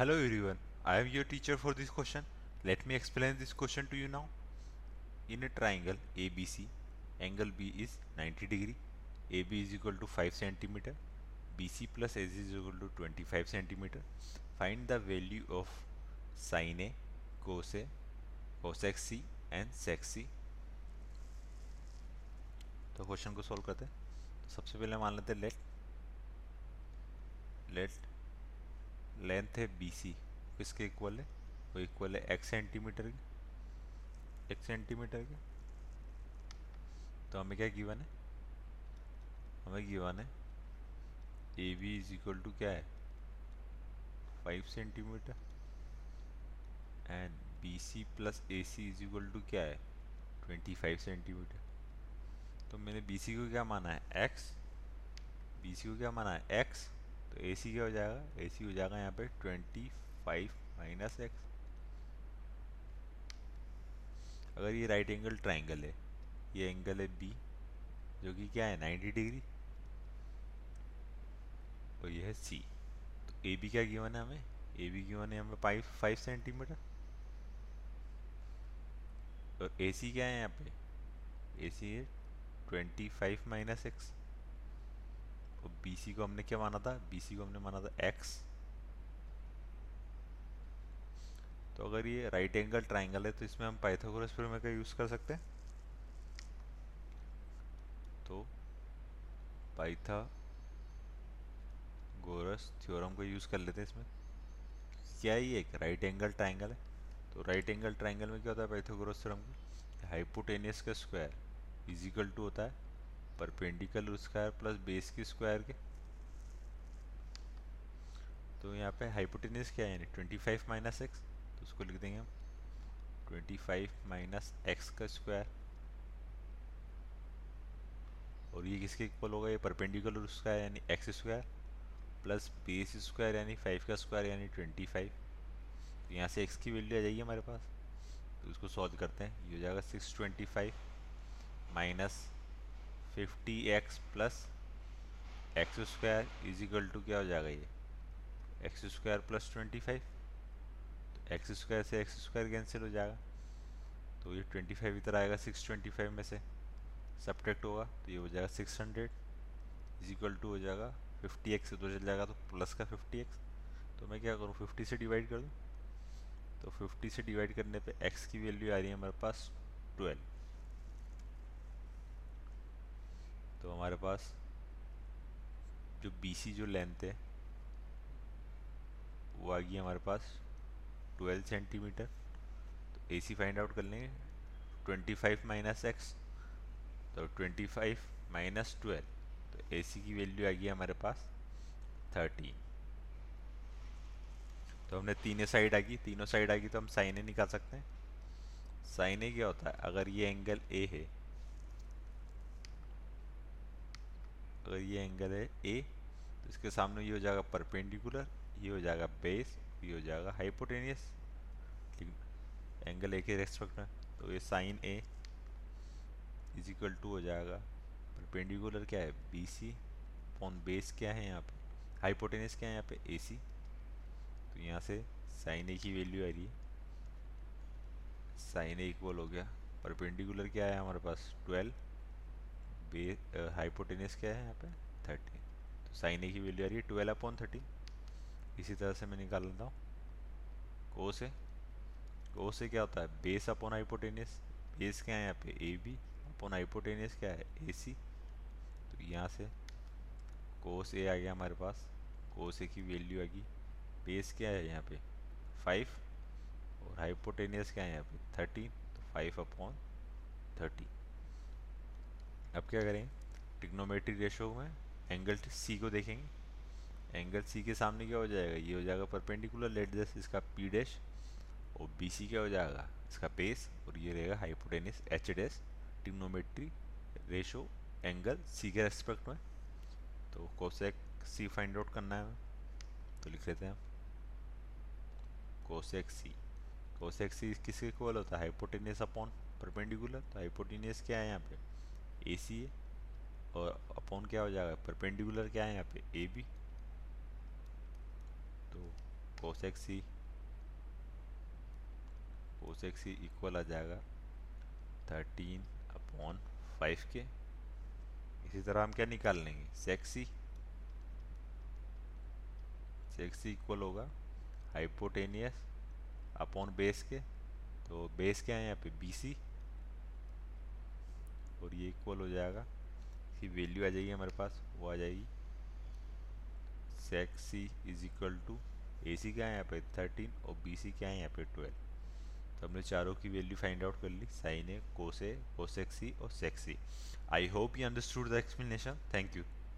Hello everyone, I am your teacher for this question. Let me explain this question to you now. In a triangle ABC, angle B is 90 degree, AB is equal to 5 centimeter, BC plus AC is equal to 25 centimeter. Find the value of sin A, cos A, cosec C and sec C. तो question को solve करते हैं तो सबसे पहले मान लेते हैं लेट लेट लेंथ है बी सी किसके इक्वल है? वो इक्वल है एक्स सेंटीमीटर के। एक सेंटीमीटर के। तो हमें क्या गिवन है? हमें गिवन है A B is equal to क्या है? Five centimetre and B C plus A C is equal to क्या है? ट्वेंटी फाइव सेंटीमीटर तो मैंने बी सी को क्या माना है? एक्स बी सी को क्या माना है? एक्स तो ए सी क्या हो जाएगा? ए सी हो जाएगा यहाँ पे ट्वेंटी फाइव माइनस एक्स अगर ये राइट एंगल ट्राइंगल है, ये एंगल है बी जो कि क्या है? नाइन्टी डिग्री और ये है सी तो ए बी क्या गिवन है हमें? ए बी गिवन है हमें फाइव फाइव सेंटीमीटर और ए सी क्या है यहाँ पे? ए सी है twenty five minus X B C को हमने क्या माना था? बी सी को हमने माना था एक्स तो अगर ये राइट एंगल ट्राइंगल है तो इसमें हम पाइथागोरस थ्योरम का यूज़ कर सकते हैं। तो पाइथागोरस थ्योरम को यूज़ कर लेते हैं इसमें। क्या ये एक राइट एंगल ट्राइंगल है? तो राइट एंगल ट्राइंगल में क्या होता है पाइथागोरस थ्योरम हाइपोटेनियस का स्क्वायर इजिकल टू होता है परपेंडिकल स्क्वायर प्लस बेस की स्क्वायर के। तो यहाँ पे हाइपोटेनियस क्या है? यानी ट्वेंटी फाइव माइनस एक्स तो उसको लिख देंगे हम। ट्वेंटी फाइव माइनस एक्स का स्क्वायर और ये किसके इक्वल होगा? ये परपेंडिकुलर स्क्वायर यानी X square plus base square यानी फाइव का स्क्वायर यानी ट्वेंटी फाइव तो यहाँ से एक्स की वैल्यू आ जाएगी हमारे पास। तो इसको सॉल्व करते हैं। ये हो जाएगा six twenty five minus fifty X plus X square is equal to क्या हो जाएगा ये? X square plus twenty five तो एक्स स्क्वायर से एक्स स्क्वायर कैंसिल हो जाएगा। तो ये ट्वेंटी फाइव इधर आएगा सिक्स ट्वेंटी फाइव में से सब्ट्रैक्ट होगा तो ये हो जाएगा six hundred is equal to हो जाएगा फिफ्टी एक्स तो चल जाएगा तो प्लस का फिफ्टी एक्स तो मैं क्या करूँ फिफ्टी से डिवाइड कर दूँ? तो फिफ्टी से डिवाइड करने पे एक्स की वैल्यू आ रही है हमारे पास ट्वेल्व तो हमारे पास जो बी सी जो लेंथ है, वो आ गई हमारे पास 12 सेंटीमीटर तो ए सी फाइंड आउट कर लेंगे। 25 फाइव माइनस एक्स तो 25 फाइव माइनस ट्वेल्व तो ए सी की वैल्यू आ गई हमारे पास 13 तो हमने तीनों साइड आ गई तीनों साइड आ गई तो हम साइन निकाल सकते। हैं साइन क्या होता है? अगर ये एंगल ए है ये एंगल है ए तो इसके सामने ये हो जाएगा परपेंडिकुलर ये हो जाएगा बेस ये हो जाएगा हाइपोटेनियस एंगल ए के रेस्पेक्ट में तो ये sine A is equal to हो जाएगा परपेंडिकुलर क्या है? बी सी अपॉन बेस क्या है यहाँ पे? हाइपोटेनियस क्या है यहाँ पे? ए सी तो यहाँ से साइन ए की वैल्यू आ रही है। साइन ए इक्वल हो गया। परपेंडिकुलर क्या है हमारे पास? ट्वेल्व हाइपोटेनियस क्या है यहाँ पे? थर्टीन तो साइन ए की वैल्यू आ रही है ट्वेल्व अपॉन थर्टीन इसी तरह से मैं निकाल लेता हूँ। को से को से क्या होता है? बेस अपॉन हाइपोटेनियस बेस क्या है यहाँ पे? ए बी अपॉन हाइपोटेनियस क्या है? ए सी तो यहाँ से कोस ए आ गया हमारे पास. कोस ए की वैल्यू आ गई. बेस क्या है यहाँ पे? फाइव और हाइपोटेनियस क्या है यहाँ पे? थर्टीन तो फाइव अपॉन थर्टी अब क्या करेंगे टिग्नोमेट्री रेशो में एंगल सी को देखेंगे। एंगल सी के सामने क्या हो जाएगा? ये हो जाएगा परपेंडिकुलर लेट जस्ट इसका पी डैश और बी सी क्या हो जाएगा? इसका बेस और ये रहेगा hypotenuse H dash trigonometry ratio angle C के रेस्पेक्ट में। तो कोसेक सी फाइंड आउट करना है। तो लिख लेते हैं कोसेक सी कोसेक सी किसके इक्वल होता है? हाइपोटेनियस अपॉन परपेंडिकुलर तो हाइपोटेनियस क्या है यहाँ पे? ए सी है और अपॉन क्या हो जाएगा? परपेंडिकुलर क्या है यहाँ पे? ए बी तो कोसेक सी सी इक्वल आ जाएगा थर्टीन अपॉन फाइव के इसी तरह हम क्या निकाल लेंगे? Sec C sec C equal होगा हाइपोटेनियस अपॉन बेस के तो बेस क्या है यहाँ पे? बीसी और ये इक्वल हो जाएगा। इसकी वैल्यू आ जाएगी हमारे पास, वो आ जाएगी। Sec C is equal to A C क्या है यहाँ पे? थर्टीन और बी सी क्या है यहाँ पे? ट्वेल्व तो हमने चारों की वैल्यू फाइंड आउट कर ली। साइन ए कोसे कोसेक्सी और sec C I hope you understood the explanation thank you